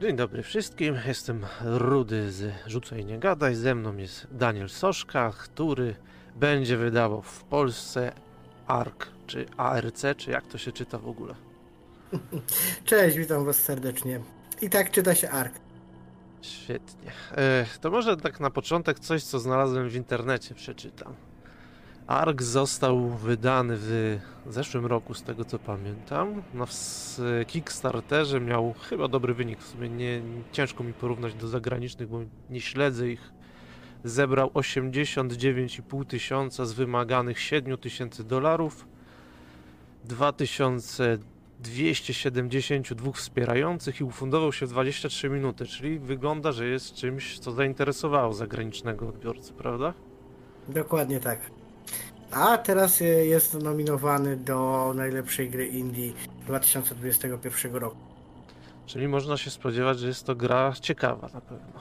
Dzień dobry wszystkim, jestem Rudy z Rzucaj Nie Gadaj, ze mną jest Daniel Soszka, który będzie wydawał w Polsce ARK, czy ARC, czy jak to się czyta w ogóle. Cześć, witam was serdecznie. I tak czyta się ARK. Świetnie. E, to może tak na początek coś, co znalazłem w internecie, przeczytam. ARK został wydany w zeszłym roku, z tego co pamiętam. Na Kickstarterze miał chyba dobry wynik. W sumie nie, ciężko mi porównać do zagranicznych, bo nie śledzę ich. Zebrał 89,5 tysiąca z wymaganych 7 tysięcy dolarów. 2272 wspierających i ufundował się w 23 minuty, czyli wygląda, że jest czymś, co zainteresowało zagranicznego odbiorcę, prawda? Dokładnie tak. A teraz jest nominowany do najlepszej gry indie 2021 roku. Czyli można się spodziewać, że jest to gra ciekawa na pewno.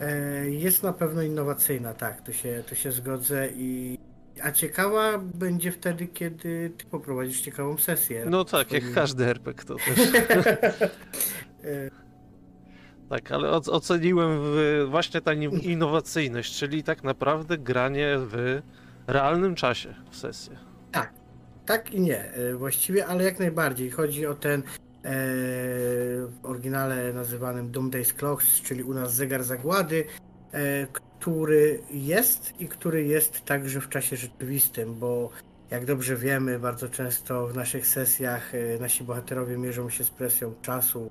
E, jest na pewno innowacyjna, tak, to się, to się zgodzę i a ciekawa będzie wtedy, kiedy ty poprowadzisz ciekawą sesję. No tak, swoim... jak każdy RPG to też. tak, ale oceniłem właśnie tę innowacyjność, czyli tak naprawdę granie w realnym czasie w sesję. Tak, tak i nie e, właściwie, ale jak najbardziej. Chodzi o ten e, w oryginale nazywanym Doomsday Clocks, czyli u nas zegar zagłady, e, który jest i który jest także w czasie rzeczywistym, bo jak dobrze wiemy, bardzo często w naszych sesjach e, nasi bohaterowie mierzą się z presją czasu,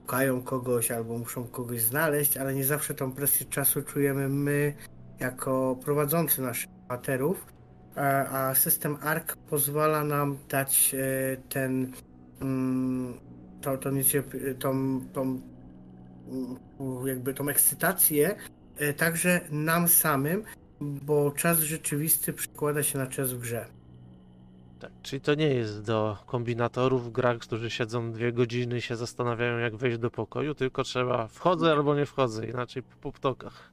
szukają kogoś albo muszą kogoś znaleźć, ale nie zawsze tą presję czasu czujemy my, jako prowadzący naszych bohaterów, a system ARK pozwala nam dać e, ten mm, to, to, tą, tą, mm, jakby tą ekscytację e, także nam samym, bo czas rzeczywisty przekłada się na czas w grze. Tak, czyli to nie jest do kombinatorów w grach, którzy siedzą dwie godziny i się zastanawiają, jak wejść do pokoju, tylko trzeba wchodzę albo nie wchodzę, inaczej po ptokach.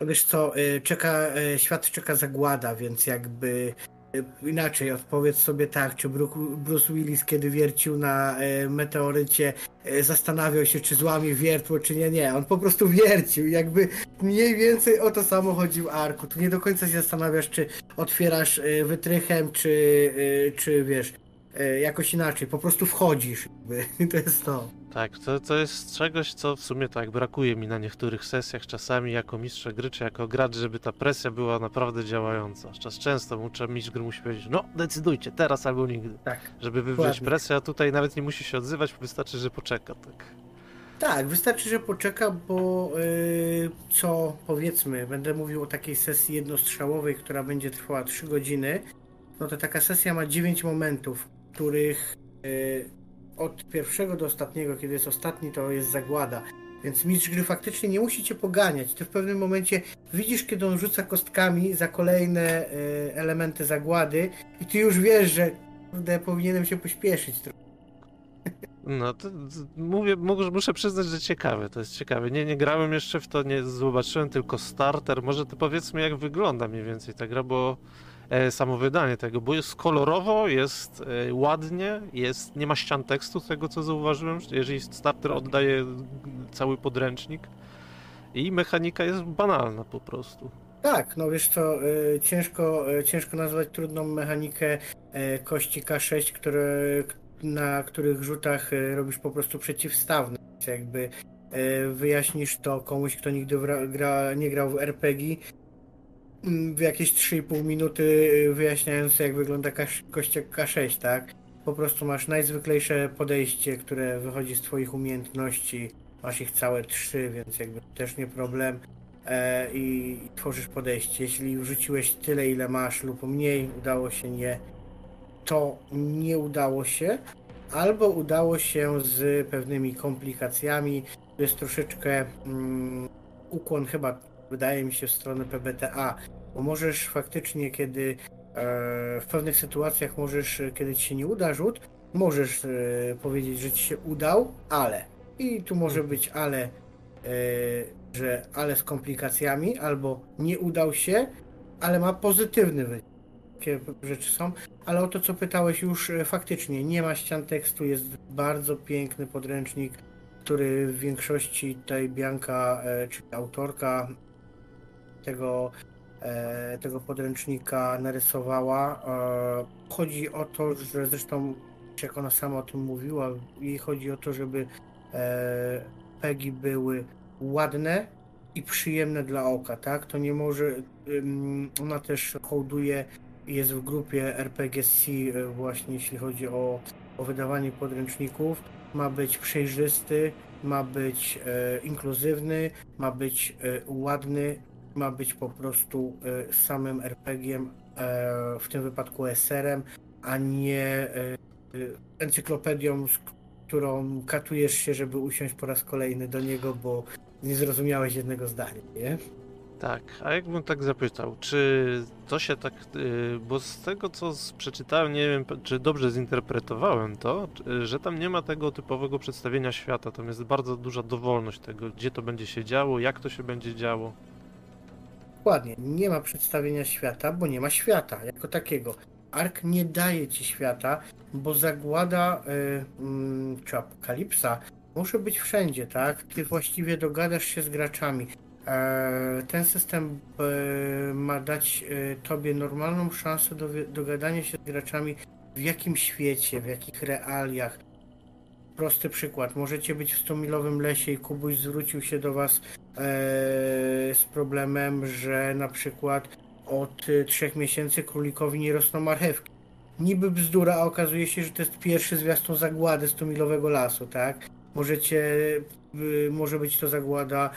Wiesz co, y, czeka, y, świat czeka zagłada, więc jakby y, inaczej odpowiedz sobie tak, czy Bruce Willis kiedy wiercił na meteorycie zastanawiał się, czy złamie wiertło, czy nie, nie, on po prostu wiercił, jakby mniej więcej o to samo chodzi w Arku, tu nie do końca się zastanawiasz, czy otwierasz wytrychem, czy, czy wiesz, jakoś inaczej, po prostu wchodzisz, to jest to. Tak, to, to jest czegoś, co w sumie tak brakuje mi na niektórych sesjach czasami jako mistrza gry, czy jako gracz, żeby ta presja była naprawdę działająca. Czas często muszę, mistrz gry musi powiedzieć, no decydujcie, teraz albo nigdy. Tak. Żeby wywrzeć presję, a tutaj nawet nie musi się odzywać, wystarczy, że poczeka, tak. Tak, wystarczy, że poczeka, bo yy, co powiedzmy, będę mówił o takiej sesji jednostrzałowej, która będzie trwała 3 godziny, no to taka sesja ma 9 momentów, których yy, od pierwszego do ostatniego, kiedy jest ostatni, to jest zagłada. Więc mistrz gry faktycznie nie musi cię poganiać. Ty w pewnym momencie widzisz, kiedy on rzuca kostkami za kolejne y, elementy zagłady i ty już wiesz, że kurde, powinienem się pośpieszyć trochę. No to, to mówię, muszę przyznać, że ciekawe, to jest ciekawe. Nie, nie grałem jeszcze w to, nie zobaczyłem tylko starter. Może to powiedzmy, jak wygląda mniej więcej ta gra, bo samo wydanie tego, bo jest kolorowo, jest e, ładnie, jest, nie ma ścian tekstu z tego co zauważyłem, jeżeli starter oddaje cały podręcznik i mechanika jest banalna po prostu. Tak, no wiesz co, e, ciężko, ciężko nazwać trudną mechanikę kości K6, które, na których rzutach robisz po prostu przeciwstawne. Jakby wyjaśnisz to komuś, kto nigdy gra, nie grał w RPG, w jakieś 3,5 minuty y, wyjaśniając jak wygląda kościek K6, tak? Po prostu masz najzwyklejsze podejście, które wychodzi z twoich umiejętności. Masz ich całe trzy, więc jakby też nie problem. E, i, tworzysz podejście. Jeśli wrzuciłeś tyle, ile masz lub mniej, udało się nie, to nie udało się. Albo udało się z pewnymi komplikacjami. Jest troszeczkę mm, ukłon chyba wydaje mi się, w stronę PBTA, bo możesz faktycznie, kiedy e, w pewnych sytuacjach możesz, kiedy ci się nie uda rzut, możesz e, powiedzieć, że ci się udał, ale. I tu może być ale, e, że ale z komplikacjami, albo nie udał się, ale ma pozytywny wynik. Takie rzeczy są, ale o to, co pytałeś już faktycznie, nie ma ścian tekstu, jest bardzo piękny podręcznik, który w większości tutaj Bianka, e, czyli autorka tego, e, tego podręcznika narysowała. E, chodzi o to, że zresztą jak ona sama o tym mówiła, jej chodzi o to, żeby e, PEGI były ładne i przyjemne dla oka, tak? To nie może, ona też hołduje, jest w grupie RPGC e, właśnie jeśli chodzi o, o wydawanie podręczników, ma być przejrzysty, ma być e, inkluzywny, ma być e, ładny, ma być po prostu e, samym RPG-iem, e, w tym wypadku SR-em, a nie e, encyklopedią, z którą katujesz się, żeby usiąść po raz kolejny do niego, bo nie zrozumiałeś jednego zdania, nie? Tak, a jakbym tak zapytał, czy to się tak, bo z tego co przeczytałem, nie wiem czy dobrze zinterpretowałem to, że tam nie ma tego typowego przedstawienia świata, tam jest bardzo duża dowolność tego, gdzie to będzie się działo, jak to się będzie działo. Dokładnie, nie ma przedstawienia świata, bo nie ma świata jako takiego. Ark nie daje ci świata, bo zagłada y, mm, czy apokalipsa może być wszędzie, tak? Ty właściwie dogadasz się z graczami. E, ten system e, ma dać e, tobie normalną szansę do dogadania się z graczami w jakim świecie, w jakich realiach. Prosty przykład. Możecie być w 100-milowym lesie i Kubuś zwrócił się do was z problemem, że na przykład od y, trzech miesięcy królikowi nie rosną marchewki. Niby bzdura, a okazuje się, że to jest pierwszy zwiastun zagłady 100-milowego lasu, tak? Możecie, y, może być to zagłada,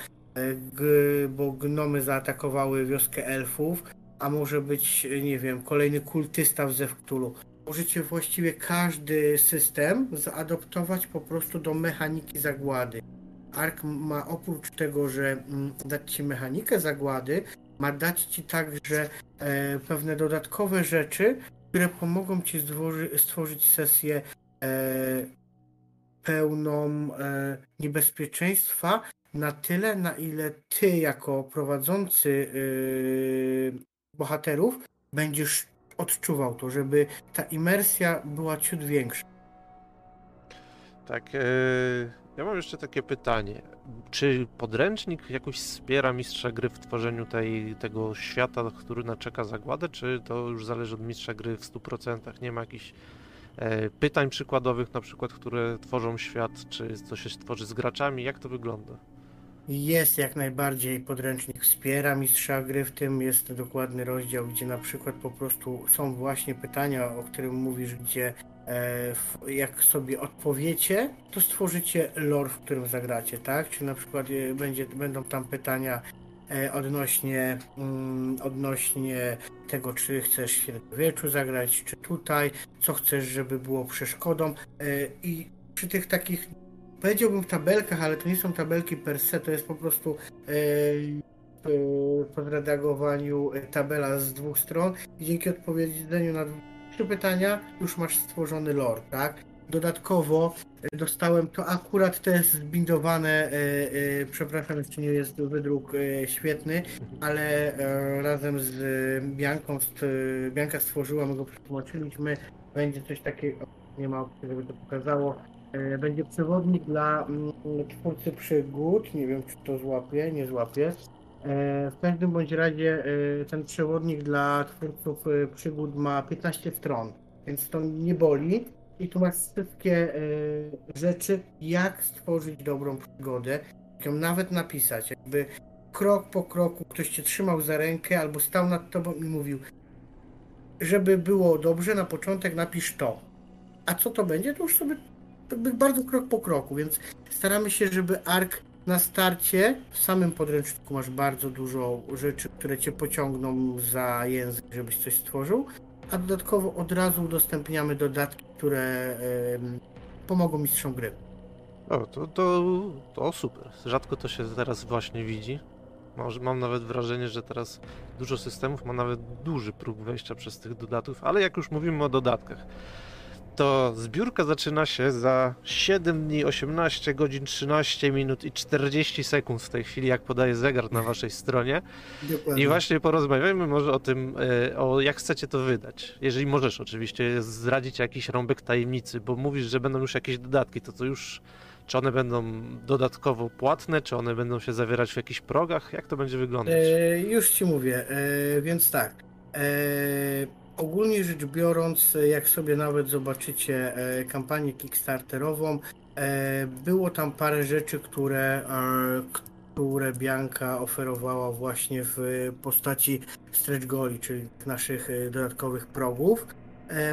g, bo gnomy zaatakowały wioskę elfów, a może być, y, nie wiem, kolejny kultysta w Zewktulu. Możecie właściwie każdy system zaadoptować po prostu do mechaniki zagłady. Ark ma oprócz tego, że mm, dać ci mechanikę zagłady, ma dać ci także e, pewne dodatkowe rzeczy, które pomogą ci stworzyć sesję e, pełną e, niebezpieczeństwa na tyle, na ile ty jako prowadzący e, bohaterów będziesz odczuwał to, żeby ta imersja była ciut większa. Tak, e, ja mam jeszcze takie pytanie. Czy podręcznik jakoś wspiera mistrza gry w tworzeniu tej, tego świata, który naczeka zagładę, czy to już zależy od mistrza gry w 100%? Nie ma jakichś e, pytań przykładowych, na przykład, które tworzą świat, czy to się tworzy z graczami? Jak to wygląda? Jest jak najbardziej podręcznik wspiera mistrza gry, w tym jest dokładny rozdział, gdzie na przykład po prostu są właśnie pytania, o którym mówisz, gdzie e, jak sobie odpowiecie, to stworzycie lore, w którym zagracie, tak? Czy na przykład e, będzie, będą tam pytania e, odnośnie, mm, odnośnie tego, czy chcesz w średniowieczu zagrać, czy tutaj, co chcesz, żeby było przeszkodą e, i przy tych takich powiedziałbym tabelkach, ale to nie są tabelki per se, to jest po prostu e, e, po zredagowaniu e, tabela z dwóch stron i dzięki odpowiedzeniu na trzy pytania już masz stworzony lore, tak? Dodatkowo dostałem, to akurat jest zbindowane, przepraszam, jeszcze nie jest wydruk świetny, ale razem z Bianką, Bianka stworzyła, my go przetłumaczyliśmy, będzie coś takiego, nie ma opcji, żeby to pokazało, Będzie przewodnik dla mm, twórcy przygód. Nie wiem, czy to złapie, nie złapie. E, W każdym bądź razie e, ten przewodnik dla twórców e, przygód ma 15 stron, więc to nie boli. I tu masz wszystkie e, rzeczy, jak stworzyć dobrą przygodę, ją nawet napisać. Jakby krok po kroku ktoś cię trzymał za rękę albo stał nad tobą i mówił, żeby było dobrze, na początek napisz to. A co to będzie, to już sobie jakby bardzo krok po kroku, więc staramy się, żeby ARK na starcie w samym podręczniku masz bardzo dużo rzeczy, które cię pociągną za język, żebyś coś stworzył, a dodatkowo od razu udostępniamy dodatki, które em, pomogą mistrzom gry. O, to, to, to super. Rzadko to się teraz właśnie widzi. Mam nawet wrażenie, że teraz dużo systemów ma nawet duży próg wejścia przez tych dodatków, ale jak już mówimy o dodatkach, to zbiórka zaczyna się za 7 dni, 18 godzin, 13 minut i 40 sekund w tej chwili, jak podaje zegar na waszej stronie. Dokładnie. I właśnie porozmawiajmy może o tym, e, o jak chcecie to wydać. Jeżeli możesz oczywiście zdradzić jakiś rąbek tajemnicy, bo mówisz, że będą już jakieś dodatki, to to już Czy one będą dodatkowo płatne, czy one będą się zawierać w jakichś progach? Jak to będzie wyglądać? E, już ci mówię, e, więc tak. E, ogólnie rzecz biorąc, jak sobie nawet zobaczycie e, kampanię Kickstarterową, e, było tam parę rzeczy, które, e, które Bianka oferowała właśnie w postaci stretch goli, czyli naszych dodatkowych progów.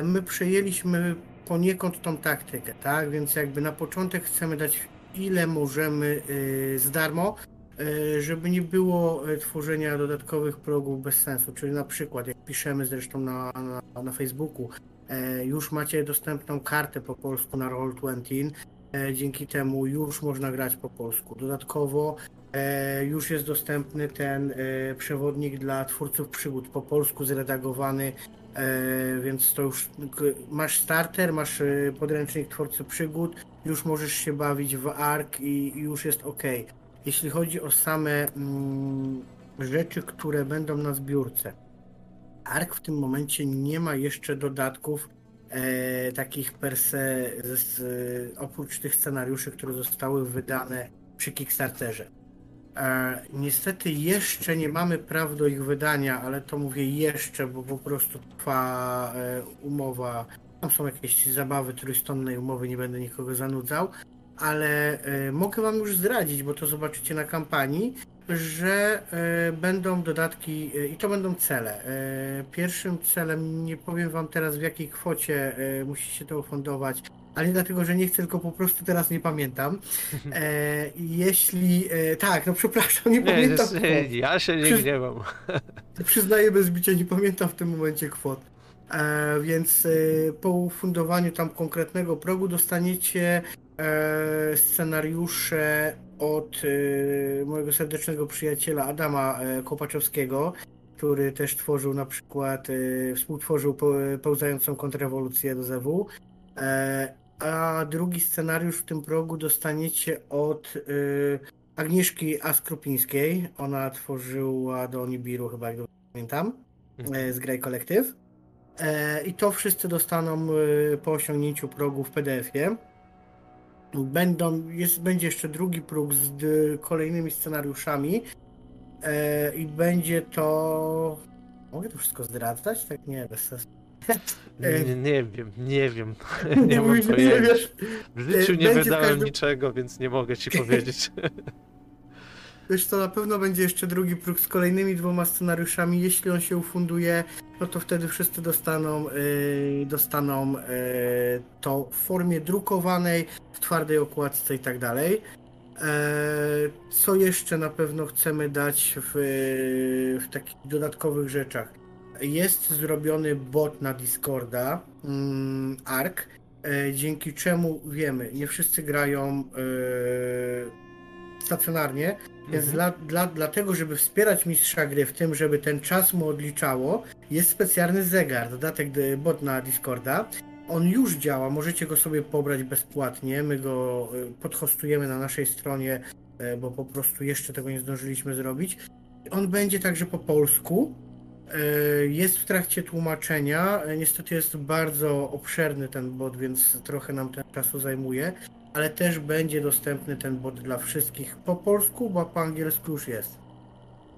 My przejęliśmy poniekąd tą taktykę, tak? Więc jakby na początek chcemy dać ile możemy z darmo, żeby nie było e, tworzenia dodatkowych progów bez sensu. Czyli na przykład, jak piszemy zresztą na, na, na Facebooku, e, już macie dostępną kartę po polsku na Roll20, e, dzięki temu już można grać po polsku. Dodatkowo e, już jest dostępny ten e, przewodnik dla twórców przygód po polsku zredagowany, e, więc to już masz starter, masz e, podręcznik twórcy przygód, już możesz się bawić w ARK i już jest ok. Jeśli chodzi o same mm, rzeczy, które będą na zbiórce, ARK w tym momencie nie ma jeszcze dodatków e, takich per se, z, oprócz tych scenariuszy, które zostały wydane przy Kickstarterze. E, niestety jeszcze nie mamy praw do ich wydania, ale to mówię jeszcze, bo po prostu trwa e, umowa. Tam są jakieś zabawy trójstronnej umowy, nie będę nikogo zanudzał, ale e, mogę wam już zdradzić, bo to zobaczycie na kampanii, że e, będą dodatki e, i to będą cele. Pierwszym celem, nie powiem wam teraz w jakiej kwocie musicie to ufundować, ale nie dlatego, że nie chcę, tylko po prostu teraz nie pamiętam. Jeśli. Tak, no przepraszam, nie, Nie, pamiętam. jest- kwot. ja się nie gniewam. Przyznaję bez bicia, nie pamiętam w tym momencie kwot. Więc po ufundowaniu tam konkretnego progu dostaniecie e, scenariusze od e, mojego serdecznego przyjaciela Adama e, Kopaczowskiego, który też tworzył na przykład, e, współtworzył pełzającą kontrrewolucję do ZW. E, a drugi scenariusz w tym progu dostaniecie od e, Agnieszki Askrupińskiej. Ona tworzyła do Nibiru chyba, jak dobrze pamiętam, e, z Grey Collective. I to wszyscy dostaną po osiągnięciu progu w PDF-ie. Będą, jest, będzie jeszcze drugi próg z kolejnymi scenariuszami e, i będzie to... Mogę to wszystko zdradzać? Tak nie, bez sensu. Nie, nie wiem, nie wiem. Nie, Nie mam pojęcia. W życiu E, nie będzie wydałem każdym- niczego, więc nie mogę ci powiedzieć. Wiesz to na pewno będzie jeszcze drugi próg z kolejnymi dwoma scenariuszami. Jeśli on się ufunduje, no to wtedy wszyscy dostaną, yy, dostaną yy, to w formie drukowanej, w twardej okładce i tak dalej. Eee, Co jeszcze na pewno chcemy dać w, w takich dodatkowych rzeczach? Jest zrobiony bot na Discorda, mm, ARK, e, dzięki czemu wiemy, nie wszyscy grają e, stacjonarnie, więc Mhm. dla, dla, dlatego, żeby wspierać mistrza gry w tym, żeby ten czas mu odliczało, jest specjalny zegar, dodatek do- bot na Discorda. On już działa, możecie go sobie pobrać bezpłatnie. My go y, podhostujemy na naszej stronie, y, bo po prostu jeszcze tego nie zdążyliśmy zrobić. On będzie także po polsku. Y, Jest w trakcie tłumaczenia. Niestety jest bardzo obszerny ten bot, więc trochę nam ten czasu zajmuje, ale też będzie dostępny ten bot dla wszystkich po polsku, bo po angielsku już jest.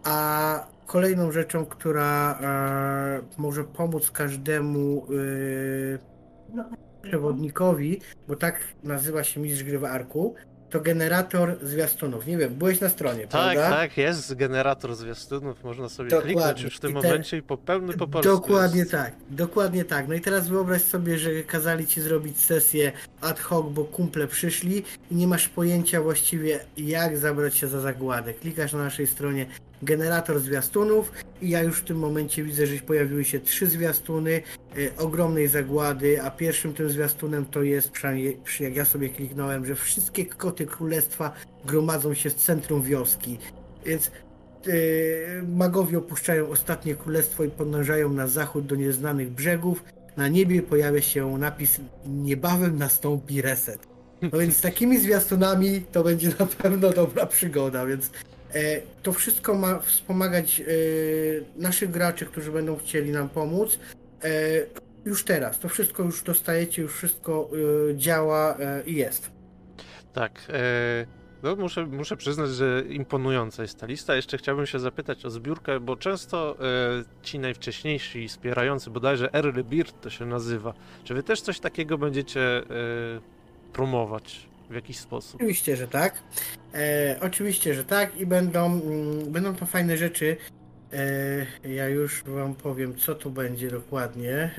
A kolejną rzeczą, która e, może pomóc każdemu e, przewodnikowi, bo tak nazywa się mistrz gry w Arku, to generator zwiastunów. Nie wiem, byłeś na stronie, Tak, prawda? tak, jest generator zwiastunów, można sobie Dokładnie. kliknąć już w tym I te- momencie i po pełny po polsku Dokładnie jest. tak, dokładnie tak. No i teraz wyobraź sobie, że kazali ci zrobić sesję ad hoc, bo kumple przyszli i nie masz pojęcia właściwie jak zabrać się za zagładę. Klikasz na naszej stronie generator zwiastunów i ja już w tym momencie widzę, że pojawiły się trzy zwiastuny e, ogromnej zagłady, a pierwszym tym zwiastunem to jest, przynajmniej przy- jak ja sobie kliknąłem, że wszystkie koty królestwa gromadzą się w centrum wioski. Więc e, magowie opuszczają ostatnie królestwo i podążają na zachód do nieznanych brzegów. Na niebie pojawia się napis niebawem nastąpi reset. No więc z takimi zwiastunami to będzie na pewno dobra przygoda, więc to wszystko ma wspomagać e, naszych graczy, którzy będą chcieli nam pomóc. E, już teraz, to wszystko już dostajecie, już wszystko e, działa e, i jest. Tak. E, no muszę, muszę przyznać, że imponująca jest ta lista. Jeszcze chciałbym się zapytać o zbiórkę, bo często e, ci najwcześniejsi wspierający, bodajże Early Bird to się nazywa, czy wy też coś takiego będziecie e, promować w jakiś sposób? Oczywiście, że tak. E, oczywiście, że tak i będą, mm, będą to fajne rzeczy. E, ja już wam powiem, co tu będzie dokładnie. E,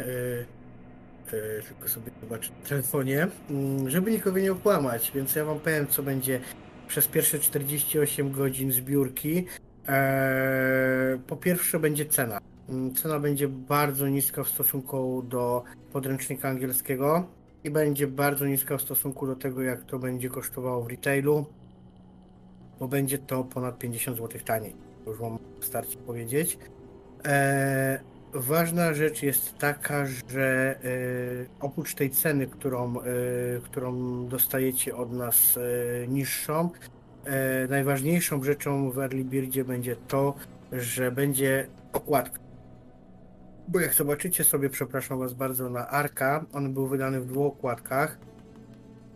e, tylko sobie zobaczę w telefonie, mm, żeby nikogo nie okłamać, więc ja wam powiem, co będzie przez pierwsze 48 godzin zbiórki. E, po pierwsze będzie cena. Mm, Cena będzie bardzo niska w stosunku do podręcznika angielskiego i będzie bardzo niska w stosunku do tego, jak to będzie kosztowało w retailu, bo będzie to ponad 50 zł taniej. To już mam starcie powiedzieć. E, ważna rzecz jest taka, że e, oprócz tej ceny, którą, e, którą dostajecie od nas e, niższą, e, najważniejszą rzeczą w Early Birdzie będzie to, że będzie okładka. Bo jak zobaczycie sobie, przepraszam Was bardzo, na Arka, on był wydany w dwóch okładkach.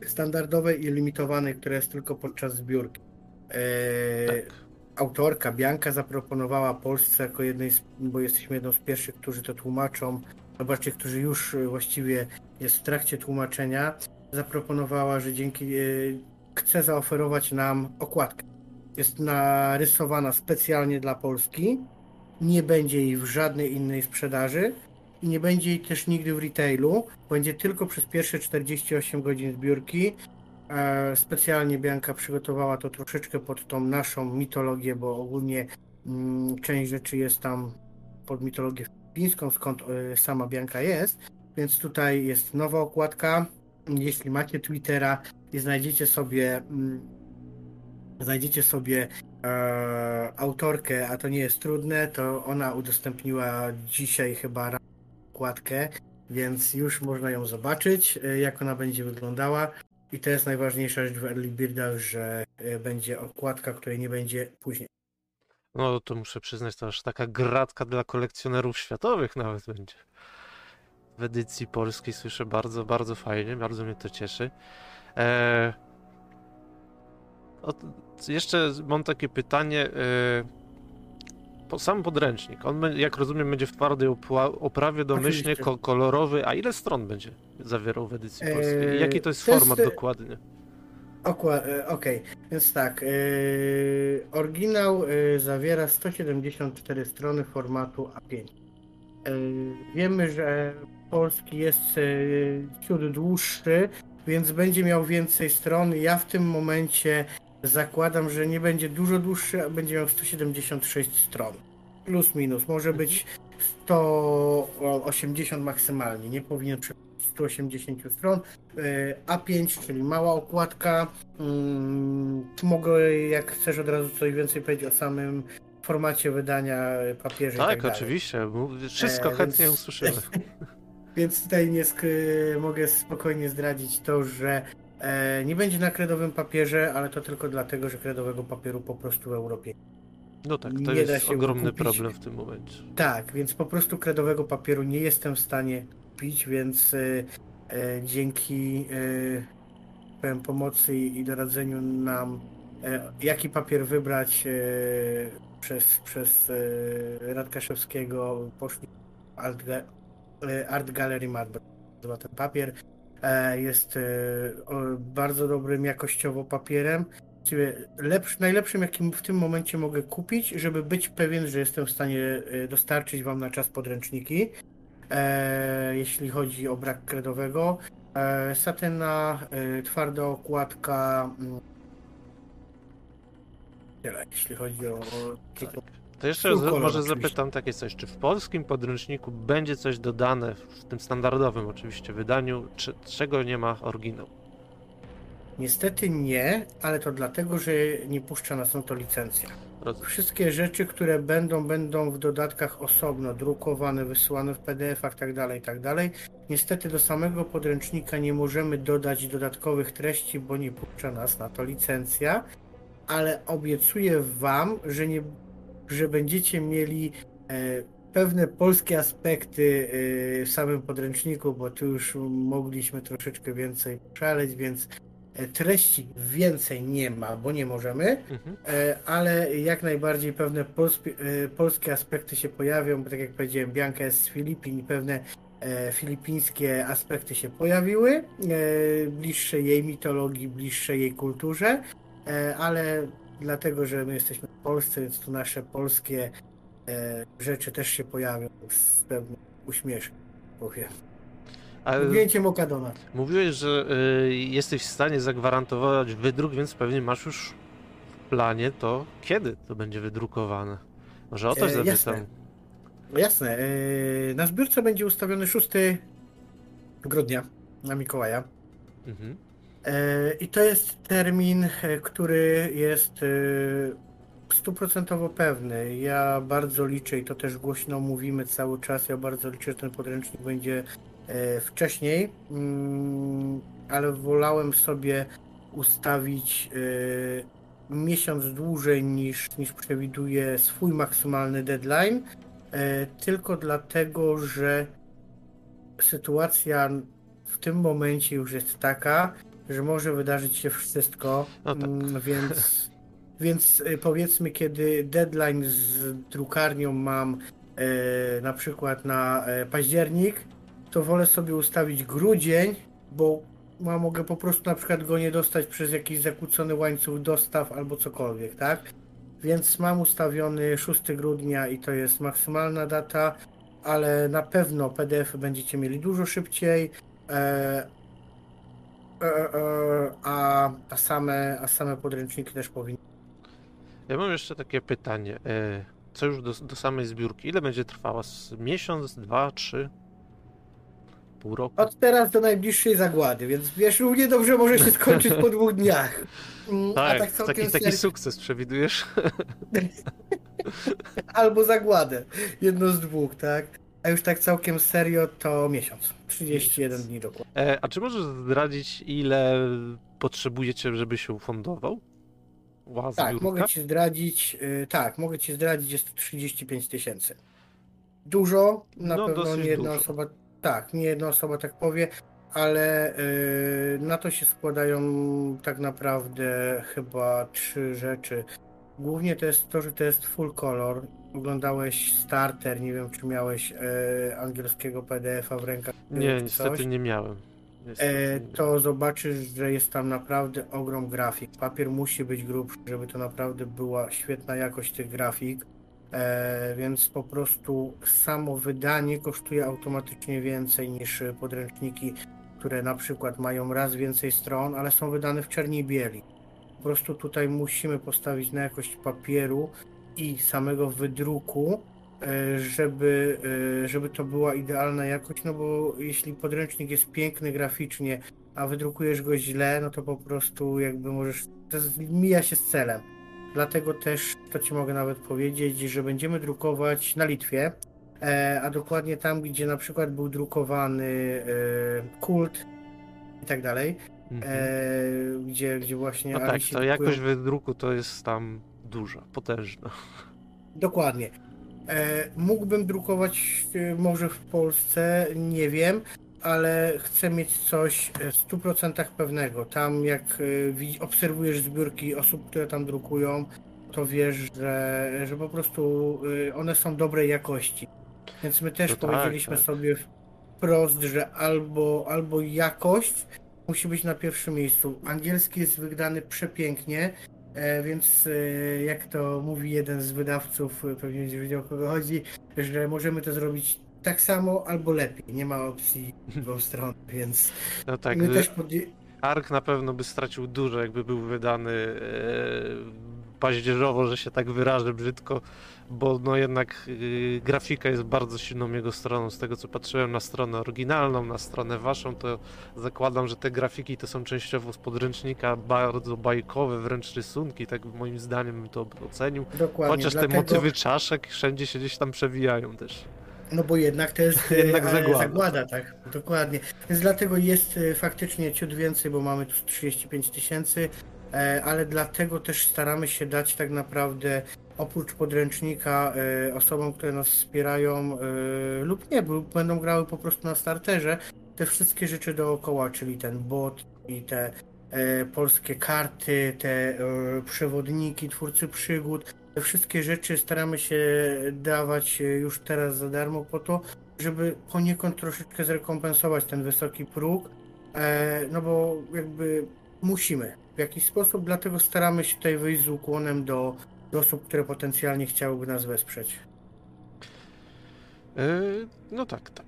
Standardowej i limitowanej, która jest tylko podczas zbiórki. Eee, Tak. Autorka Bianka zaproponowała Polsce jako jednej z, bo jesteśmy jedną z pierwszych, którzy to tłumaczą, zobaczcie, którzy już y, właściwie jest w trakcie tłumaczenia, zaproponowała, że dzięki y, chce zaoferować nam okładkę. Jest narysowana specjalnie dla Polski, nie będzie jej w żadnej innej sprzedaży i nie będzie jej też nigdy w retailu. Będzie tylko przez pierwsze 48 godzin zbiórki. E, Specjalnie Bianka przygotowała to troszeczkę pod tą naszą mitologię, bo ogólnie mm, część rzeczy jest tam pod mitologię filipińską, skąd e, sama Bianka jest. Więc tutaj jest nowa okładka. Jeśli macie Twittera i znajdziecie sobie mm, znajdziecie sobie e, autorkę, a to nie jest trudne, to ona udostępniła dzisiaj chyba okładkę, więc już można ją zobaczyć, e, jak ona będzie wyglądała. I to jest najważniejsza rzecz w Early Birdach, że e, będzie okładka, której nie będzie później. No to muszę przyznać, to aż taka gratka dla kolekcjonerów światowych nawet będzie. W edycji polskiej słyszę bardzo, bardzo fajnie, bardzo mnie to cieszy. Eee, o, jeszcze mam takie pytanie. Po, sam podręcznik, on jak rozumiem będzie w twardej oprawie domyślnie kolorowy, a ile stron będzie zawierał w edycji Eee, polskiej? Jaki to jest format dokładnie? Okła- e, Okej, więc tak. e, oryginał e, zawiera 174 strony formatu A5. E, wiemy, że polski jest e, ciut dłuższy, więc będzie miał więcej stron. Ja w tym momencie zakładam, że nie będzie dużo dłuższy, a będzie miał 176 stron. Plus minus. Może być 180 maksymalnie. Nie powinien przekraczać 180 stron. E, A5, czyli mała okładka. Mm, Mogę, jak chcesz, od razu coś więcej powiedzieć o samym formacie wydania e, papieży. i Tak, tak oczywiście. Wszystko E, chętnie więc- usłyszymy. Więc tutaj nie sk- mogę spokojnie zdradzić to, że nie będzie na kredowym papierze, ale to tylko dlatego, że kredowego papieru po prostu w Europie. No tak, to nie da jest się ogromny kupić. problem w tym momencie. Tak, więc po prostu kredowego papieru nie jestem w stanie kupić, więc e, e, dzięki e, powiem, pomocy i doradzeniu nam, e, jaki papier wybrać e, przez, przez e, Radka Szewskiego, poszli Art, e, Art Gallery. Nazywa ten papier. E, Jest e, bardzo dobrym jakościowo papierem. Lepszy, najlepszym, jakim w tym momencie mogę kupić, żeby być pewien, że jestem w stanie e, dostarczyć Wam na czas podręczniki. Jeśli chodzi o brak kredowego. Satyna, twarda okładka. mm, Tyle, jeśli chodzi o. tylko To jeszcze z- może oczywiście. zapytam takie coś, czy w polskim podręczniku będzie coś dodane, w tym standardowym oczywiście wydaniu, czy, czego nie ma oryginał? Niestety nie, ale to dlatego, że nie puszcza nas na to licencja. Rozumiem. Wszystkie rzeczy, które będą, będą w dodatkach osobno drukowane, wysyłane w PDF-ach, tak dalej, tak dalej. Niestety do samego podręcznika nie możemy dodać dodatkowych treści, bo nie puszcza nas na to licencja, ale obiecuję Wam, że, nie, że będziecie mieli e, pewne polskie aspekty e, w samym podręczniku, bo tu już mogliśmy troszeczkę więcej szaleć, więc E, Treści więcej nie ma, bo nie możemy, Mhm. ale jak najbardziej pewne polskie, aspekty się pojawią, bo tak jak powiedziałem, Bianka jest z Filipin i pewne filipińskie aspekty się pojawiły, bliższe jej mitologii, bliższe jej kulturze, ale dlatego, że my jesteśmy Polsce, więc tu nasze polskie e, rzeczy też się pojawią z pewnym uśmieszkiem, powiem. Ale Zdjęciem oka do nas. mówiłeś, że y, jesteś w stanie zagwarantować wydruk, więc pewnie masz już w planie to, kiedy to będzie wydrukowane. Może o to E, zapytam. jasne. No Jasne. e, Na zbiórce będzie ustawiony 6 grudnia na Mikołaja. Mhm. E, I to jest termin, e, który jest e, stuprocentowo pewny. Ja bardzo liczę i to też głośno mówimy cały czas. Ja bardzo liczę, że ten podręcznik będzie e, wcześniej, mm, ale wolałem sobie ustawić e, miesiąc dłużej niż, niż przewiduje swój maksymalny deadline. E, tylko dlatego, że sytuacja w tym momencie już jest taka, że może wydarzyć się wszystko, No tak. mm, więc, więc y, powiedzmy, kiedy deadline z drukarnią mam e, na przykład na e, październik, to wolę sobie ustawić grudzień, bo ja mogę po prostu na przykład go nie dostać przez jakiś zakłócony łańcuch dostaw albo cokolwiek, tak? Więc mam ustawiony 6 grudnia i to jest maksymalna data, ale na pewno PDF będziecie mieli dużo szybciej. E, e, e, a, a, same, a same podręczniki też powinny. Ja mam jeszcze takie pytanie. e, Co już do, do samej zbiórki? Ile będzie trwała? Miesiąc, dwa, trzy? Pół roku? Od teraz do najbliższej zagłady, więc wiesz, równie dobrze może się skończyć po dwóch dniach. Mm, Tak, tak taki, taki sukces przewidujesz? Albo zagładę. Jedno z dwóch, tak? A już tak całkiem serio to miesiąc. 31 dni dokładnie. E, a czy możesz zdradzić, ile potrzebujecie, żeby się ufundował? Ła, Tak, mogę ci zdradzić. y, tak, mogę ci zdradzić, jest to 35 tysięcy. Dużo, na No, pewno nie jedna dużo. osoba. Tak, nie jedna osoba tak powie, ale y, na to się składają tak naprawdę chyba trzy rzeczy. Głównie to jest to, że to jest full color. Oglądałeś starter, nie wiem czy miałeś e, angielskiego PDF-a w rękach. Nie, czy niestety nie miałem. E, to zobaczysz, że jest tam naprawdę ogrom grafik. Papier musi być grubszy, żeby to naprawdę była świetna jakość tych grafik. E, więc po prostu samo wydanie kosztuje automatycznie więcej niż podręczniki, które na przykład mają raz więcej stron, ale są wydane w czerni i bieli. Po prostu tutaj musimy postawić na jakość papieru i samego wydruku, żeby, e, żeby to była idealna jakość, no bo jeśli podręcznik jest piękny graficznie, a wydrukujesz go źle, no to po prostu jakby możesz, to mija się z celem. Dlatego też, to Ci mogę nawet powiedzieć, że będziemy drukować na Litwie, e, a dokładnie tam, gdzie na przykład był drukowany e, kult i tak dalej, Mhm. e, gdzie, gdzie właśnie No tak, to drukują- jakość wydruku to jest tam duża, potężna. Dokładnie. E, mógłbym drukować e, może w Polsce, nie wiem, ale chcę mieć coś w 100% pewnego. Tam jak e, obserwujesz zbiórki osób, które tam drukują, to wiesz, że, że po prostu one są dobrej jakości. Więc my też No tak, powiedzieliśmy tak. sobie wprost, że albo, albo jakość musi być na pierwszym miejscu. Angielski jest wydany przepięknie, Więc e, jak to mówi jeden z wydawców, e, pewnie będzie wiedział o kogo chodzi, że możemy to zrobić tak samo albo lepiej. Nie ma opcji w drugą stronę, więc No tak, my też podję... Ark na pewno by stracił dużo, jakby był wydany e, paździerzowo, że się tak wyrażę brzydko, bo no jednak e, grafika jest bardzo silną jego stroną. Z tego co patrzyłem na stronę oryginalną, na stronę waszą, to zakładam, że te grafiki to są częściowo z podręcznika bardzo bajkowe, wręcz rysunki, tak moim zdaniem bym to ocenił. Dokładnie. Chociaż te dlatego, motywy czaszek wszędzie się gdzieś tam przewijają też. No bo jednak to jest e, Jednak e, zagłada. zagłada, tak, dokładnie. Więc dlatego jest e, faktycznie ciut więcej, bo mamy tu 35 tysięcy, ale dlatego też staramy się dać tak naprawdę oprócz podręcznika e, osobom, które nas wspierają e, lub nie, będą grały po prostu na starterze, te wszystkie rzeczy dookoła, czyli ten bot i te e, polskie karty, te e, przewodniki, twórcy przygód. Te wszystkie rzeczy staramy się dawać e, już teraz za darmo po to, żeby poniekąd troszeczkę zrekompensować ten wysoki próg. E, no bo jakby musimy w jakiś sposób, dlatego staramy się tutaj wyjść z ukłonem do, do osób, które potencjalnie chciałyby nas wesprzeć. Yy, no tak, tak.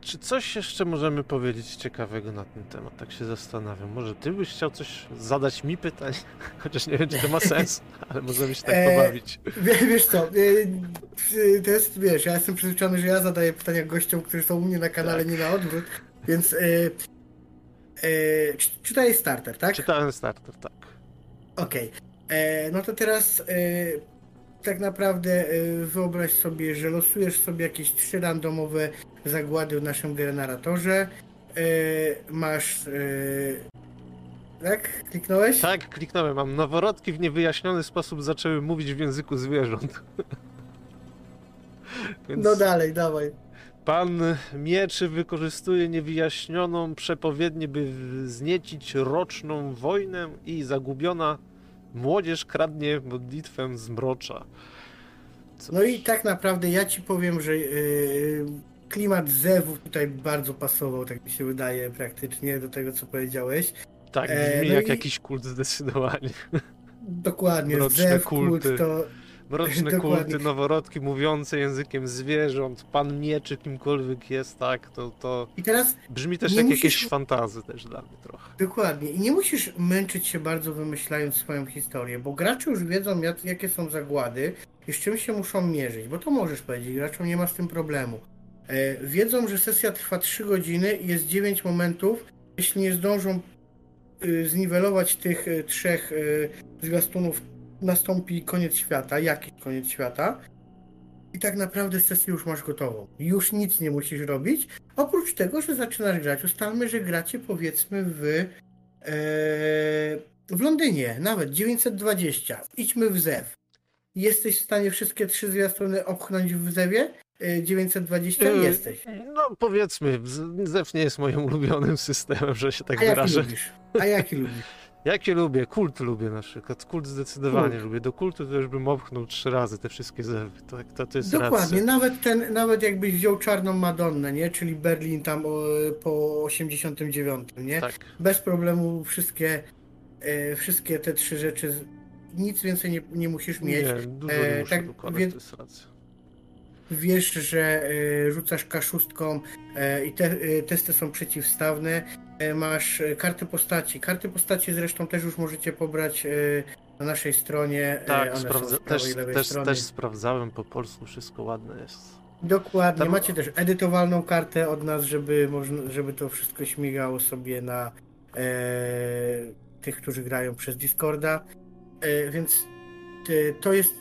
Czy coś jeszcze możemy powiedzieć ciekawego na ten temat? Tak się zastanawiam. Może ty byś chciał coś zadać mi pytań? Chociaż nie wiem, czy to ma sens, ale możemy się tak Eee, pobawić. Wie- Wiesz co, y, to jest, wiesz, ja jestem przyzwyczajony, że ja zadaję pytania gościom, którzy są u mnie na kanale, Tak. nie na odwrót, więc y, czy, czy to jest starter, tak? Czytałem starter, tak. Okej. E, No to teraz e, tak naprawdę wyobraź sobie, że losujesz sobie jakieś trzy randomowe zagłady w naszym generatorze. Masz. Tak? Kliknąłeś? Tak, kliknąłem. Mam noworodki w niewyjaśniony sposób zaczęły mówić w języku zwierząt. Więc No dalej, dawaj. Pan mieczy wykorzystuje niewyjaśnioną przepowiednię, by wzniecić roczną wojnę i zagubiona młodzież kradnie modlitwę z mrocza. Co- No i tak naprawdę ja ci powiem, że e, klimat zewów tutaj bardzo pasował, tak mi się wydaje, praktycznie do tego, co powiedziałeś. Tak, e, brzmi no jak i- jakiś kult zdecydowanie. Dokładnie, Mroczne zew, kulty. kult to. Mroczne kulty, noworodki mówiące językiem zwierząt, pan mieczy kimkolwiek jest, tak, to, to I teraz brzmi też jak musisz- jakieś fantazy też dla mnie trochę. Dokładnie. I nie musisz męczyć się bardzo wymyślając swoją historię, bo gracze już wiedzą, jak, jakie są zagłady i z czym się muszą mierzyć, bo to możesz powiedzieć, graczom nie ma z tym problemu. E, wiedzą, że sesja trwa 3 godziny i jest 9 momentów. Jeśli nie zdążą y, zniwelować tych y, trzech y, zwiastunów, nastąpi koniec świata, jakiś koniec świata. I tak naprawdę sesję już masz gotową. Już nic nie musisz robić, Oprócz tego, że zaczynasz grać, ustalmy, że gracie powiedzmy w, e, w Londynie, nawet 920. Idźmy w Zew. Jesteś w stanie wszystkie trzy zwiastuny obchnąć w Zewie? E, 920 Yy, jesteś. No powiedzmy, Zew nie jest moim ulubionym systemem, że się tak A jaki wyrażę. lubisz? A jaki lubisz? Jakie lubię? Kult lubię na przykład. Kult zdecydowanie Kult. lubię. Do kultu to już bym obchnął trzy razy te wszystkie zewy. To, to, to jest Dokładnie, racja. nawet ten, nawet jakbyś wziął Czarną Madonnę, nie? Czyli Berlin tam o, po 89, nie? Tak. Bez problemu wszystkie, e, wszystkie te trzy rzeczy, nic więcej nie, nie musisz mieć. Nie, dużo E, nie muszę tak, dokładać, więc- to jest racja. Wiesz, że e, rzucasz kaszustką e, i te e, testy są przeciwstawne. E, masz e, karty postaci. Karty postaci zresztą też już możecie pobrać e, na naszej stronie. Tak, sprawdza, też, też, strony. też sprawdzałem po polsku, wszystko ładne jest. Dokładnie. Tam- Macie też edytowalną kartę od nas, żeby, można, żeby to wszystko śmigało sobie na e, tych, którzy grają przez Discorda. E, więc e, to jest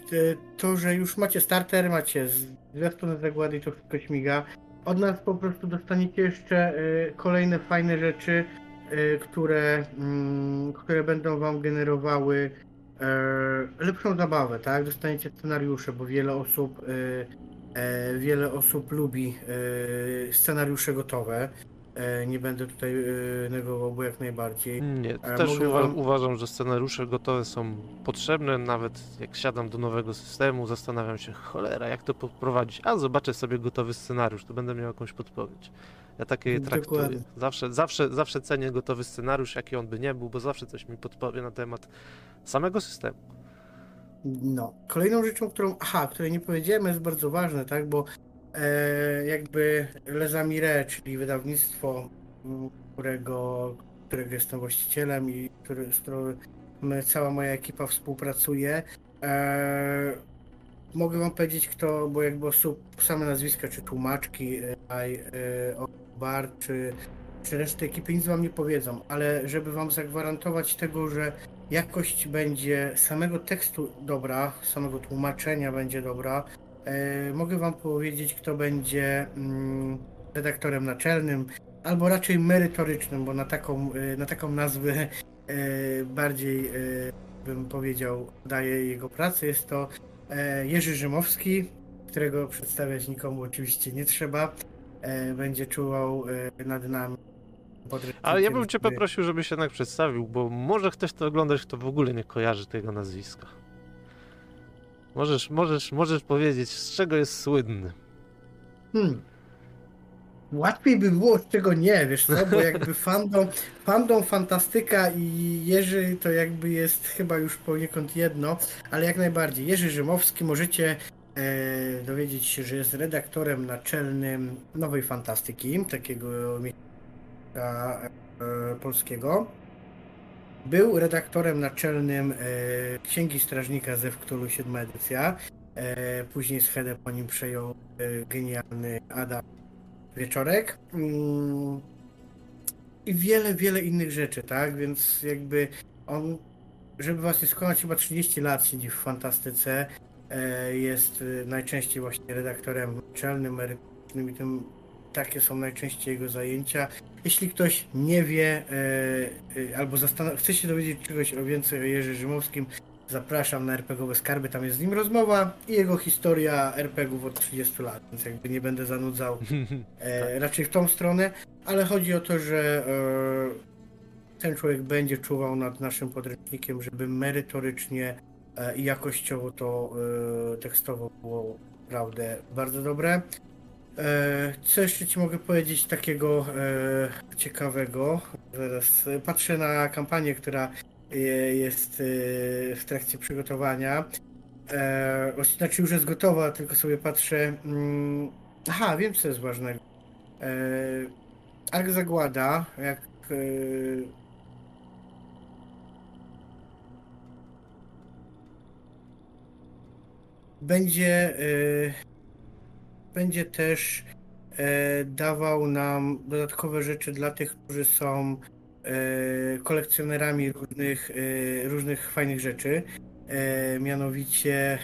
to, że już macie starter, macie zwiastun zagłady i to wszystko śmiga. Od nas po prostu dostaniecie jeszcze e, kolejne fajne rzeczy, e, które, mm, które będą wam generowały e, lepszą zabawę, tak? Dostaniecie scenariusze, bo wiele osób e, E, wiele osób lubi scenariusze gotowe. E, nie będę tutaj e, negował, bo jak najbardziej. Nie, A też uwa- wam- uważam, że scenariusze gotowe są potrzebne, nawet jak siadam do nowego systemu, zastanawiam się, cholera, jak to poprowadzić, a zobaczę sobie gotowy scenariusz, to będę miał jakąś podpowiedź. Ja takie traktuję. Dokładnie. Zawsze, zawsze, zawsze cenię gotowy scenariusz, jaki on by nie był, bo zawsze coś mi podpowie na temat samego systemu. No. Kolejną rzeczą, którą, aha, której nie powiedziałem, jest bardzo ważne, tak, bo e, jakby Les Amire, czyli wydawnictwo, m, którego, którego jestem właścicielem i który, z którym cała moja ekipa współpracuje, e, mogę wam powiedzieć kto, bo jakby osób, same nazwiska, czy tłumaczki, e, e, bar, czy, czy reszty ekipy nic wam nie powiedzą, ale żeby wam zagwarantować tego, że jakość będzie samego tekstu dobra, samego tłumaczenia będzie dobra. E, mogę Wam powiedzieć, kto będzie mm, redaktorem naczelnym, albo raczej merytorycznym, bo na taką, e, na taką nazwę e, bardziej bym powiedział daje jego pracę. Jest to Jerzy Rzymowski, którego przedstawiać nikomu oczywiście nie trzeba. Będzie czuwał nad nami. Ale ja bym cię poprosił, żebyś jednak przedstawił, bo może ktoś to oglądać, kto w ogóle nie kojarzy tego nazwiska. Możesz, możesz, możesz powiedzieć, z czego jest słynny. Hmm. Łatwiej by było, z czego nie, wiesz co, bo jakby fandom, fandom fantastyka i Jerzy to jakby jest chyba już poniekąd jedno, ale jak najbardziej. Jerzy Rzymowski możecie e, dowiedzieć się, że jest redaktorem naczelnym Nowej Fantastyki, takiego miesięcznika e, polskiego. Był redaktorem naczelnym e, Księgi Strażnika ze Wktulu 7 edycja. E, później schedę po nim przejął e, genialny Adam Wieczorek. Mm, I wiele, wiele innych rzeczy, tak? Więc jakby on, żeby was nie skłamać, chyba 30 lat siedzi w fantastyce. Jest najczęściej właśnie redaktorem naczelnym, merytorycznym i tym takie są najczęściej jego zajęcia. Jeśli ktoś nie wie e, e, albo chce się dowiedzieć czegoś o więcej o Jerzy Rzymowskim, zapraszam na RPGowe Skarby, tam jest z nim rozmowa i jego historia RPGów od 30 lat, więc jakby nie będę zanudzał e, raczej w tą stronę, ale chodzi o to, że e, ten człowiek będzie czuwał nad naszym podręcznikiem, żeby merytorycznie e, i jakościowo to tekstowo było naprawdę bardzo dobre. E, co jeszcze Ci mogę powiedzieć takiego e, ciekawego? Zaraz e, patrzę na kampanię, która jest w trakcie przygotowania. Znaczy już jest gotowa, tylko sobie patrzę. Mm, aha, wiem co jest ważnego. Ark Zagłada, jak będzie będzie też e, dawał nam dodatkowe rzeczy dla tych, którzy są e, kolekcjonerami różnych, e, różnych fajnych rzeczy. Mianowicie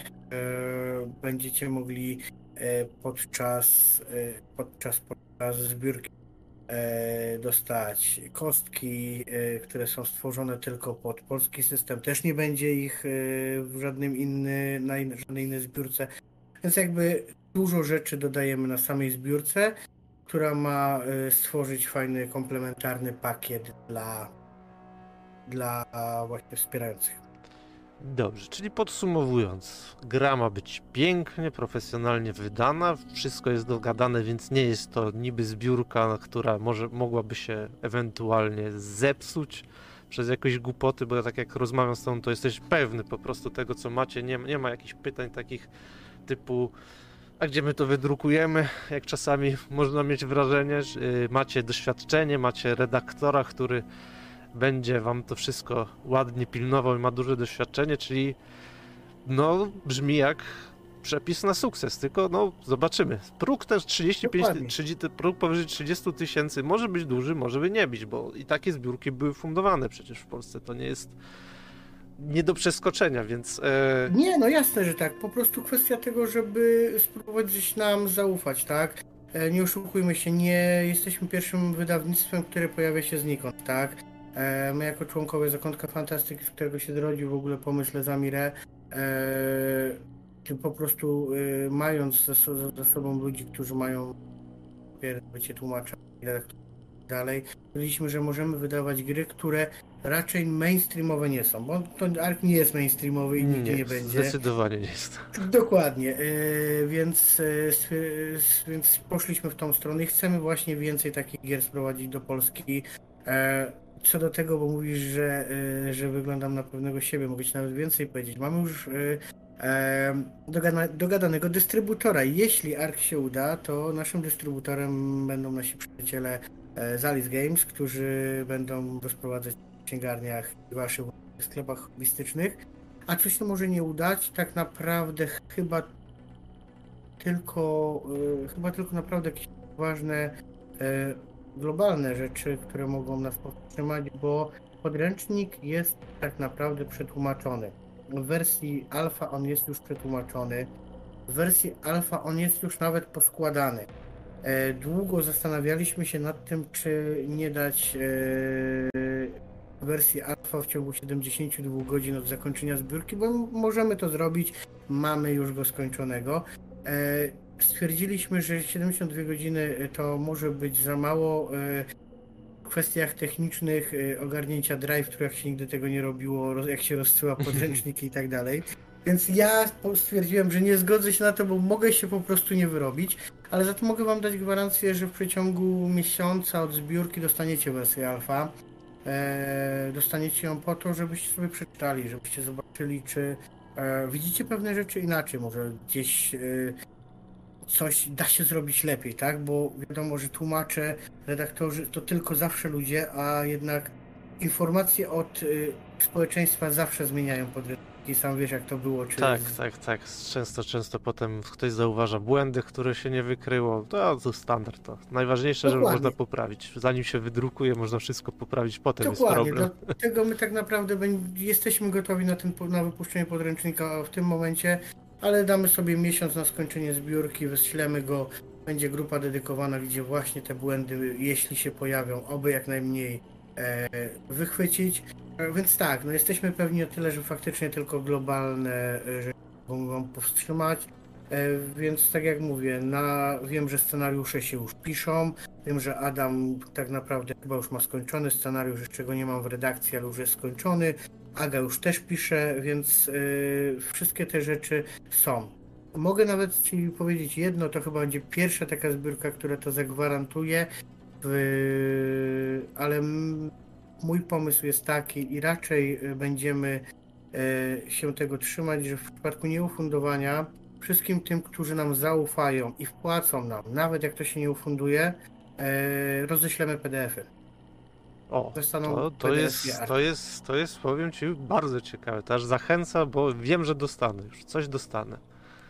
będziecie mogli podczas, podczas, podczas zbiórki dostać kostki, które są stworzone tylko pod polski system. Też nie będzie ich w żadnym inny, na in, żadnej innej zbiórce. Więc jakby dużo rzeczy dodajemy na samej zbiórce, która ma e, stworzyć fajny, komplementarny pakiet dla, dla właśnie wspierających. Dobrze, czyli podsumowując, gra ma być pięknie, profesjonalnie wydana, wszystko jest dogadane, więc nie jest to niby zbiórka, która może mogłaby się ewentualnie zepsuć przez jakieś głupoty, bo ja tak jak rozmawiam z tobą, to jesteś pewny po prostu tego, co macie, nie, nie ma jakichś pytań takich typu a gdzie my to wydrukujemy, jak czasami można mieć wrażenie, że y, macie doświadczenie, macie redaktora, który będzie wam to wszystko ładnie pilnował i ma duże doświadczenie, czyli no brzmi jak przepis na sukces, tylko no zobaczymy. Próg też 35, Dokładnie. 30, próg powyżej 30 tysięcy może być duży, może by nie być, bo i takie zbiórki były fundowane przecież w Polsce, to nie jest nie do przeskoczenia, więc e, Nie, no jasne, że tak. Po prostu kwestia tego, żeby spróbować gdzieś nam zaufać, tak? E, Nie oszukujmy się, nie jesteśmy pierwszym wydawnictwem, które pojawia się znikąd, tak? E, My jako członkowie Zakątka Fantastyki, z którego się zrodził w ogóle pomysł Les Amire, e, po prostu mając ze sobą ludzi, którzy mają bycie tłumaczem i i dalej, powiedzieliśmy, że możemy wydawać gry, które raczej mainstreamowe nie są, bo to Ark nie jest mainstreamowy i nigdy nie, będzie. zdecydowanie nie jest. Dokładnie, e, więc, e, więc poszliśmy w tą stronę i chcemy właśnie więcej takich gier sprowadzić do Polski. E, Co do tego, bo mówisz, że, że wyglądam na pewnego siebie, mogę ci nawet więcej powiedzieć. Mamy już dogada, dogadanego dystrybutora. Jeśli ARK się uda, to naszym dystrybutorem będą nasi przyjaciele z Alice Games, którzy będą rozprowadzać księgarniach i waszych sklepach hobbystycznych. A coś się może nie udać, tak naprawdę chyba tylko, y, chyba tylko naprawdę jakieś ważne y, globalne rzeczy, które mogą nas powstrzymać, bo podręcznik jest tak naprawdę przetłumaczony. W wersji alfa on jest już przetłumaczony. W wersji alfa on jest już nawet poskładany. E, Długo zastanawialiśmy się nad tym, czy nie dać e, wersji alfa w ciągu 72 godzin od zakończenia zbiórki, bo możemy to zrobić, mamy już go skończonego. E, Stwierdziliśmy, że 72 godziny to może być za mało. e, kwestiach technicznych, y, ogarnięcia drive, jak się nigdy tego nie robiło, jak się rozsyła podręczniki i tak dalej. Więc ja stwierdziłem, że nie zgodzę się na to, bo mogę się po prostu nie wyrobić, ale za to mogę wam dać gwarancję, że w przeciągu miesiąca od zbiórki dostaniecie wersję alfa. Eee, dostaniecie ją po to, żebyście sobie przeczytali, żebyście zobaczyli, czy e, widzicie pewne rzeczy inaczej, może gdzieś e, coś da się zrobić lepiej, tak? Bo wiadomo, że tłumacze, redaktorzy to tylko zawsze ludzie, a jednak informacje od społeczeństwa zawsze zmieniają Sam wiesz, jak to było. Czy Tak, tak, tak. Często, często potem ktoś zauważa błędy, które się nie wykryło. To, to standard. To najważniejsze, żeby Dokładnie. można poprawić. Zanim się wydrukuje, można wszystko poprawić. Potem Dokładnie, jest problem. dlatego my tak naprawdę jesteśmy gotowi na, ten, po- na wypuszczenie podręcznika w tym momencie, ale damy sobie miesiąc na skończenie zbiórki, wyślemy go, będzie grupa dedykowana, gdzie właśnie te błędy, jeśli się pojawią, oby jak najmniej wychwycić. E, Więc tak, no jesteśmy pewni o tyle, że faktycznie tylko globalne e, rzeczy mogą powstrzymać. E, Więc tak jak mówię, na, wiem, że scenariusze się już piszą, Wiem, że Adam tak naprawdę chyba już ma skończony scenariusz, jeszcze go nie mam w redakcji, ale już jest skończony. Aga już też pisze, więc yy, wszystkie te rzeczy są. Mogę nawet Ci powiedzieć jedno, to chyba będzie pierwsza taka zbiórka, która to zagwarantuje, ale m- mój pomysł jest taki i raczej y, będziemy y, się tego trzymać, że w przypadku nieufundowania wszystkim tym, którzy nam zaufają i wpłacą nam, nawet jak to się nie ufunduje, e, roześlemy PDF-y. O, to, to, jest, to, jest, to jest, powiem Ci, bardzo ciekawe. To aż zachęca, bo wiem, że dostanę już. Coś dostanę.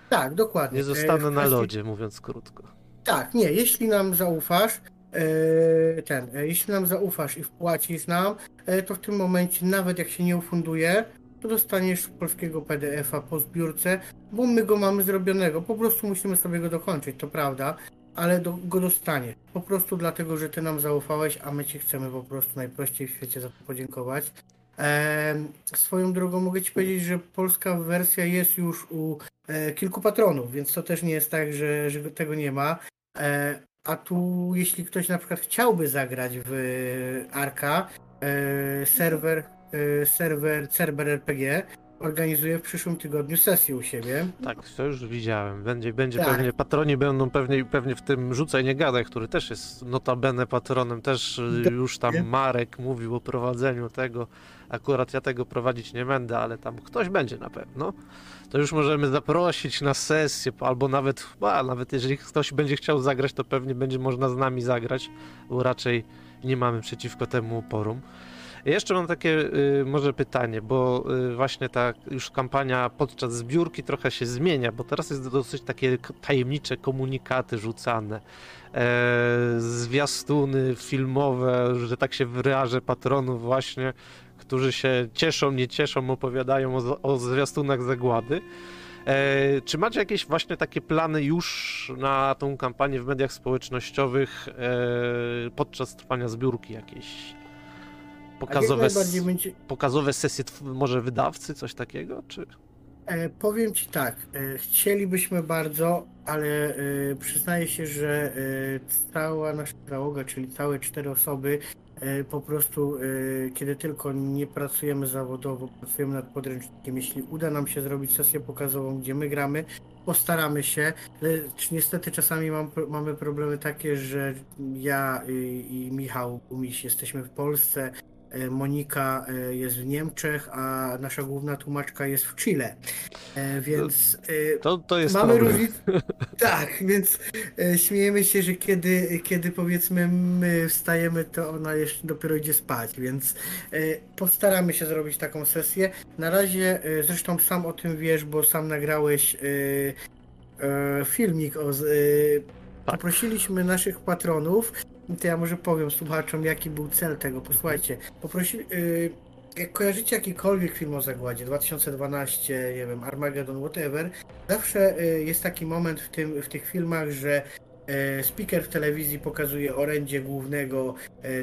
Tak, dokładnie. Nie E, zostanę w na lodzie, mówiąc krótko. Tak, nie, jeśli nam zaufasz, e, ten, e, jeśli nam zaufasz i wpłacisz nam, e, to w tym momencie, nawet jak się nie ufunduje, to dostaniesz polskiego PDF-a po zbiórce, bo my go mamy zrobionego. Po prostu musimy sobie go dokończyć, to prawda, ale do, go dostaniesz. Po prostu dlatego, że ty nam zaufałeś, a my ci chcemy po prostu najprościej w świecie za to podziękować. Em, swoją drogą mogę ci powiedzieć, że polska wersja jest już u e, kilku patronów, więc to też nie jest tak, że, że tego nie ma. E, a tu, jeśli ktoś na przykład chciałby zagrać w e, Arka, e, serwer, e, serwer Cerber RPG organizuje w przyszłym tygodniu sesję u siebie. Tak, to już widziałem. Będzie, będzie Tak. pewnie, patroni będą pewnie, pewnie w tym Rzucaj Nie Gadaj, który też jest notabene patronem, też już tam Marek mówił o prowadzeniu tego. Akurat ja tego prowadzić nie będę, ale tam ktoś będzie na pewno. To już możemy zaprosić na sesję, albo nawet, a, nawet jeżeli ktoś będzie chciał zagrać, to pewnie będzie można z nami zagrać, bo raczej nie mamy przeciwko temu oporum. Jeszcze mam takie y, może pytanie, bo y, właśnie ta już kampania podczas zbiórki trochę się zmienia, bo teraz jest dosyć takie tajemnicze komunikaty rzucane, e, zwiastuny filmowe, że tak się wyrażę, patronów właśnie, którzy się cieszą, nie cieszą, opowiadają o, o zwiastunach zagłady. E, czy macie jakieś właśnie takie plany już na tą kampanię w mediach społecznościowych e, podczas trwania zbiórki jakieś? Pokazowe, będzie, pokazowe sesje może wydawcy, coś takiego, czy? E, powiem Ci tak, e, chcielibyśmy bardzo, ale e, przyznaję się, że e, cała nasza załoga, czyli całe cztery osoby, po prostu e, kiedy tylko nie pracujemy zawodowo, pracujemy nad podręcznikiem, jeśli uda nam się zrobić sesję pokazową, gdzie my gramy, postaramy się, lecz niestety czasami mam, mamy problemy takie, że ja i, Michał Gumiś jesteśmy w Polsce, e, Monika e, jest w Niemczech, a nasza główna tłumaczka jest w Chile. E, Więc e, To, to jest mamy różnicę. Tak, więc e, śmiejemy się, że kiedy, kiedy powiedzmy my wstajemy, to ona jeszcze dopiero idzie spać, więc e, postaramy się zrobić taką sesję. Na razie, e, zresztą sam o tym wiesz, bo sam nagrałeś e, e, filmik o. z- e, Tak. Poprosiliśmy naszych patronów, to ja może powiem słuchaczom, jaki był cel tego. Posłuchajcie, poprosili. y, jak kojarzycie jakikolwiek film o zagładzie, 2012, nie wiem, Armageddon, whatever, zawsze y, jest taki moment w, tym, w tych filmach, że y, speaker w telewizji pokazuje orędzie głównego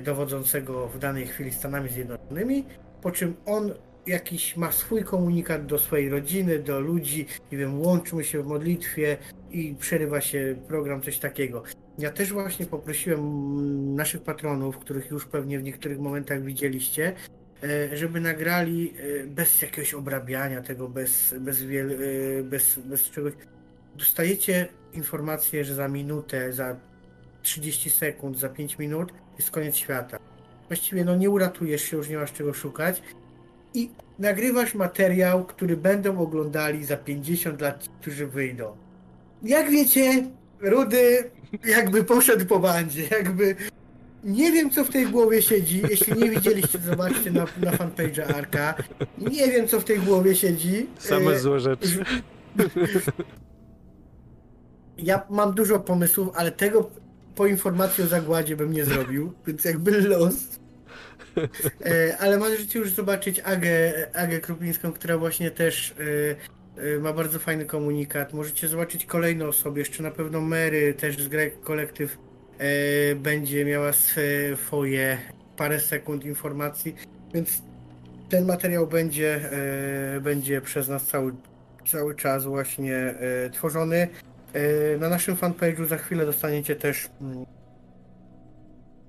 dowodzącego w danej chwili Stanami Zjednoczonymi, po czym on jakiś ma swój komunikat do swojej rodziny, do ludzi, nie wiem, łączmy się w modlitwie i przerywa się program, coś takiego. Ja też właśnie poprosiłem naszych patronów, których już pewnie w niektórych momentach widzieliście, e, żeby nagrali e, bez jakiegoś obrabiania tego, bez, bez, wiel, e, bez, bez czegoś. Dostajecie informację, że za minutę, za 30 sekund, za 5 minut jest koniec świata. Właściwie no nie uratujesz się, już nie masz czego szukać. I nagrywasz materiał, który będą oglądali za 50 lat którzy wyjdą. Jak wiecie, Rudy jakby poszedł po bandzie, jakby nie wiem co w tej głowie siedzi. Jeśli nie widzieliście, zobaczcie na, na fanpage'a Arka. Nie wiem co w tej głowie siedzi. Same E, złe rzeczy. Ja mam dużo pomysłów, ale tego po informacji o zagładzie bym nie zrobił, więc jakby los. E, ale możecie już zobaczyć Agę, Agę Krupińską, która właśnie też e, ma bardzo fajny komunikat. Możecie zobaczyć kolejne osoby, jeszcze na pewno Mary, też z Greg Collective e, będzie miała swoje parę sekund informacji, więc ten materiał będzie, e, będzie przez nas cały, cały czas właśnie e, tworzony. Na naszym fanpage'u za chwilę dostaniecie też mm,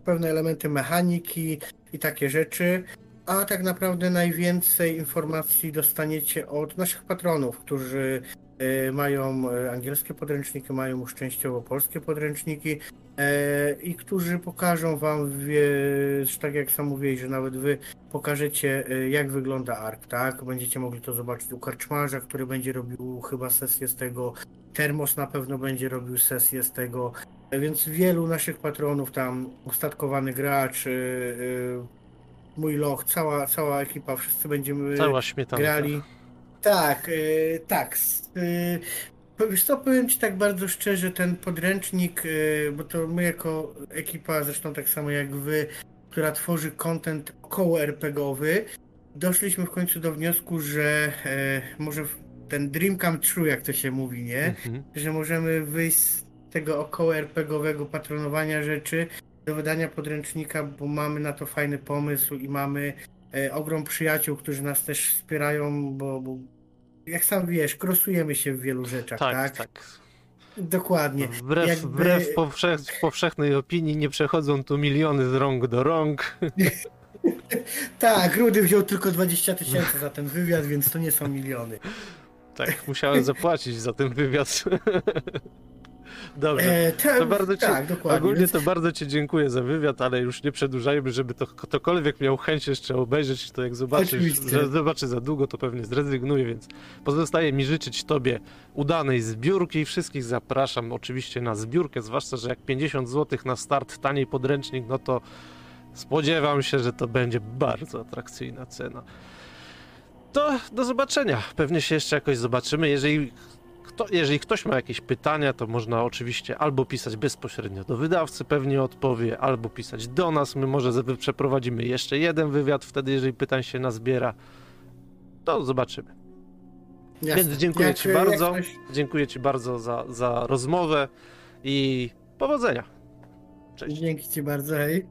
pewne elementy mechaniki i takie rzeczy, a tak naprawdę najwięcej informacji dostaniecie od naszych patronów, którzy e, mają e, angielskie podręczniki, mają już częściowo polskie podręczniki e, i którzy pokażą wam, tak jak sam mówiłeś, że nawet wy pokażecie jak wygląda ARK, tak? Będziecie mogli to zobaczyć u karczmarza, który będzie robił chyba sesję z tego, Termos na pewno będzie robił sesję z tego, więc wielu naszych patronów tam, ustatkowany gracz, mój loch, cała, cała ekipa, wszyscy będziemy Cała śmietanka. grali. Tak, yy, tak. Yy, wiesz co, powiem Ci tak bardzo szczerze, ten podręcznik, yy, bo to my jako ekipa, zresztą tak samo jak Wy, która tworzy content około RPGowy, doszliśmy w końcu do wniosku, że e, może ten dream come true, jak to się mówi, nie? Mhm. Że możemy wyjść z tego około RPGowego patronowania rzeczy do wydania podręcznika, bo mamy na to fajny pomysł i mamy e, ogrom przyjaciół, którzy nas też wspierają, bo, bo jak sam wiesz, krosujemy się w wielu rzeczach, tak? Tak, tak. Dokładnie. Wbrew, Jakby- wbrew powszech, powszechnej opinii nie przechodzą tu miliony z rąk do rąk. Tak, Rudy wziął tylko 20 tysięcy za ten wywiad, więc to nie są miliony. Tak, musiałem zapłacić za ten wywiad. Dobrze. E, te- To bardzo ci, tak, dokładnie. ogólnie to bardzo Ci dziękuję za wywiad, ale już nie przedłużajmy, żeby to ktokolwiek miał chęć jeszcze obejrzeć, to jak zobaczysz, zobaczy za długo, to pewnie zrezygnuje, więc pozostaje mi życzyć Tobie udanej zbiórki. Wszystkich zapraszam oczywiście na zbiórkę, zwłaszcza, że jak 50 zł na start, taniej podręcznik, no to spodziewam się, że to będzie bardzo atrakcyjna cena. To do zobaczenia. Pewnie się jeszcze jakoś zobaczymy. Jeżeli kto, jeżeli ktoś ma jakieś pytania, to można oczywiście albo pisać bezpośrednio do wydawcy, pewnie odpowie, albo pisać do nas. My może ze- przeprowadzimy jeszcze jeden wywiad, wtedy jeżeli pytań się nazbiera, to zobaczymy. jasne. Więc dziękuję Jak- Ci bardzo. ktoś- Dziękuję Ci bardzo za, za rozmowę i powodzenia. Cześć. Dzięki Ci bardzo, hej.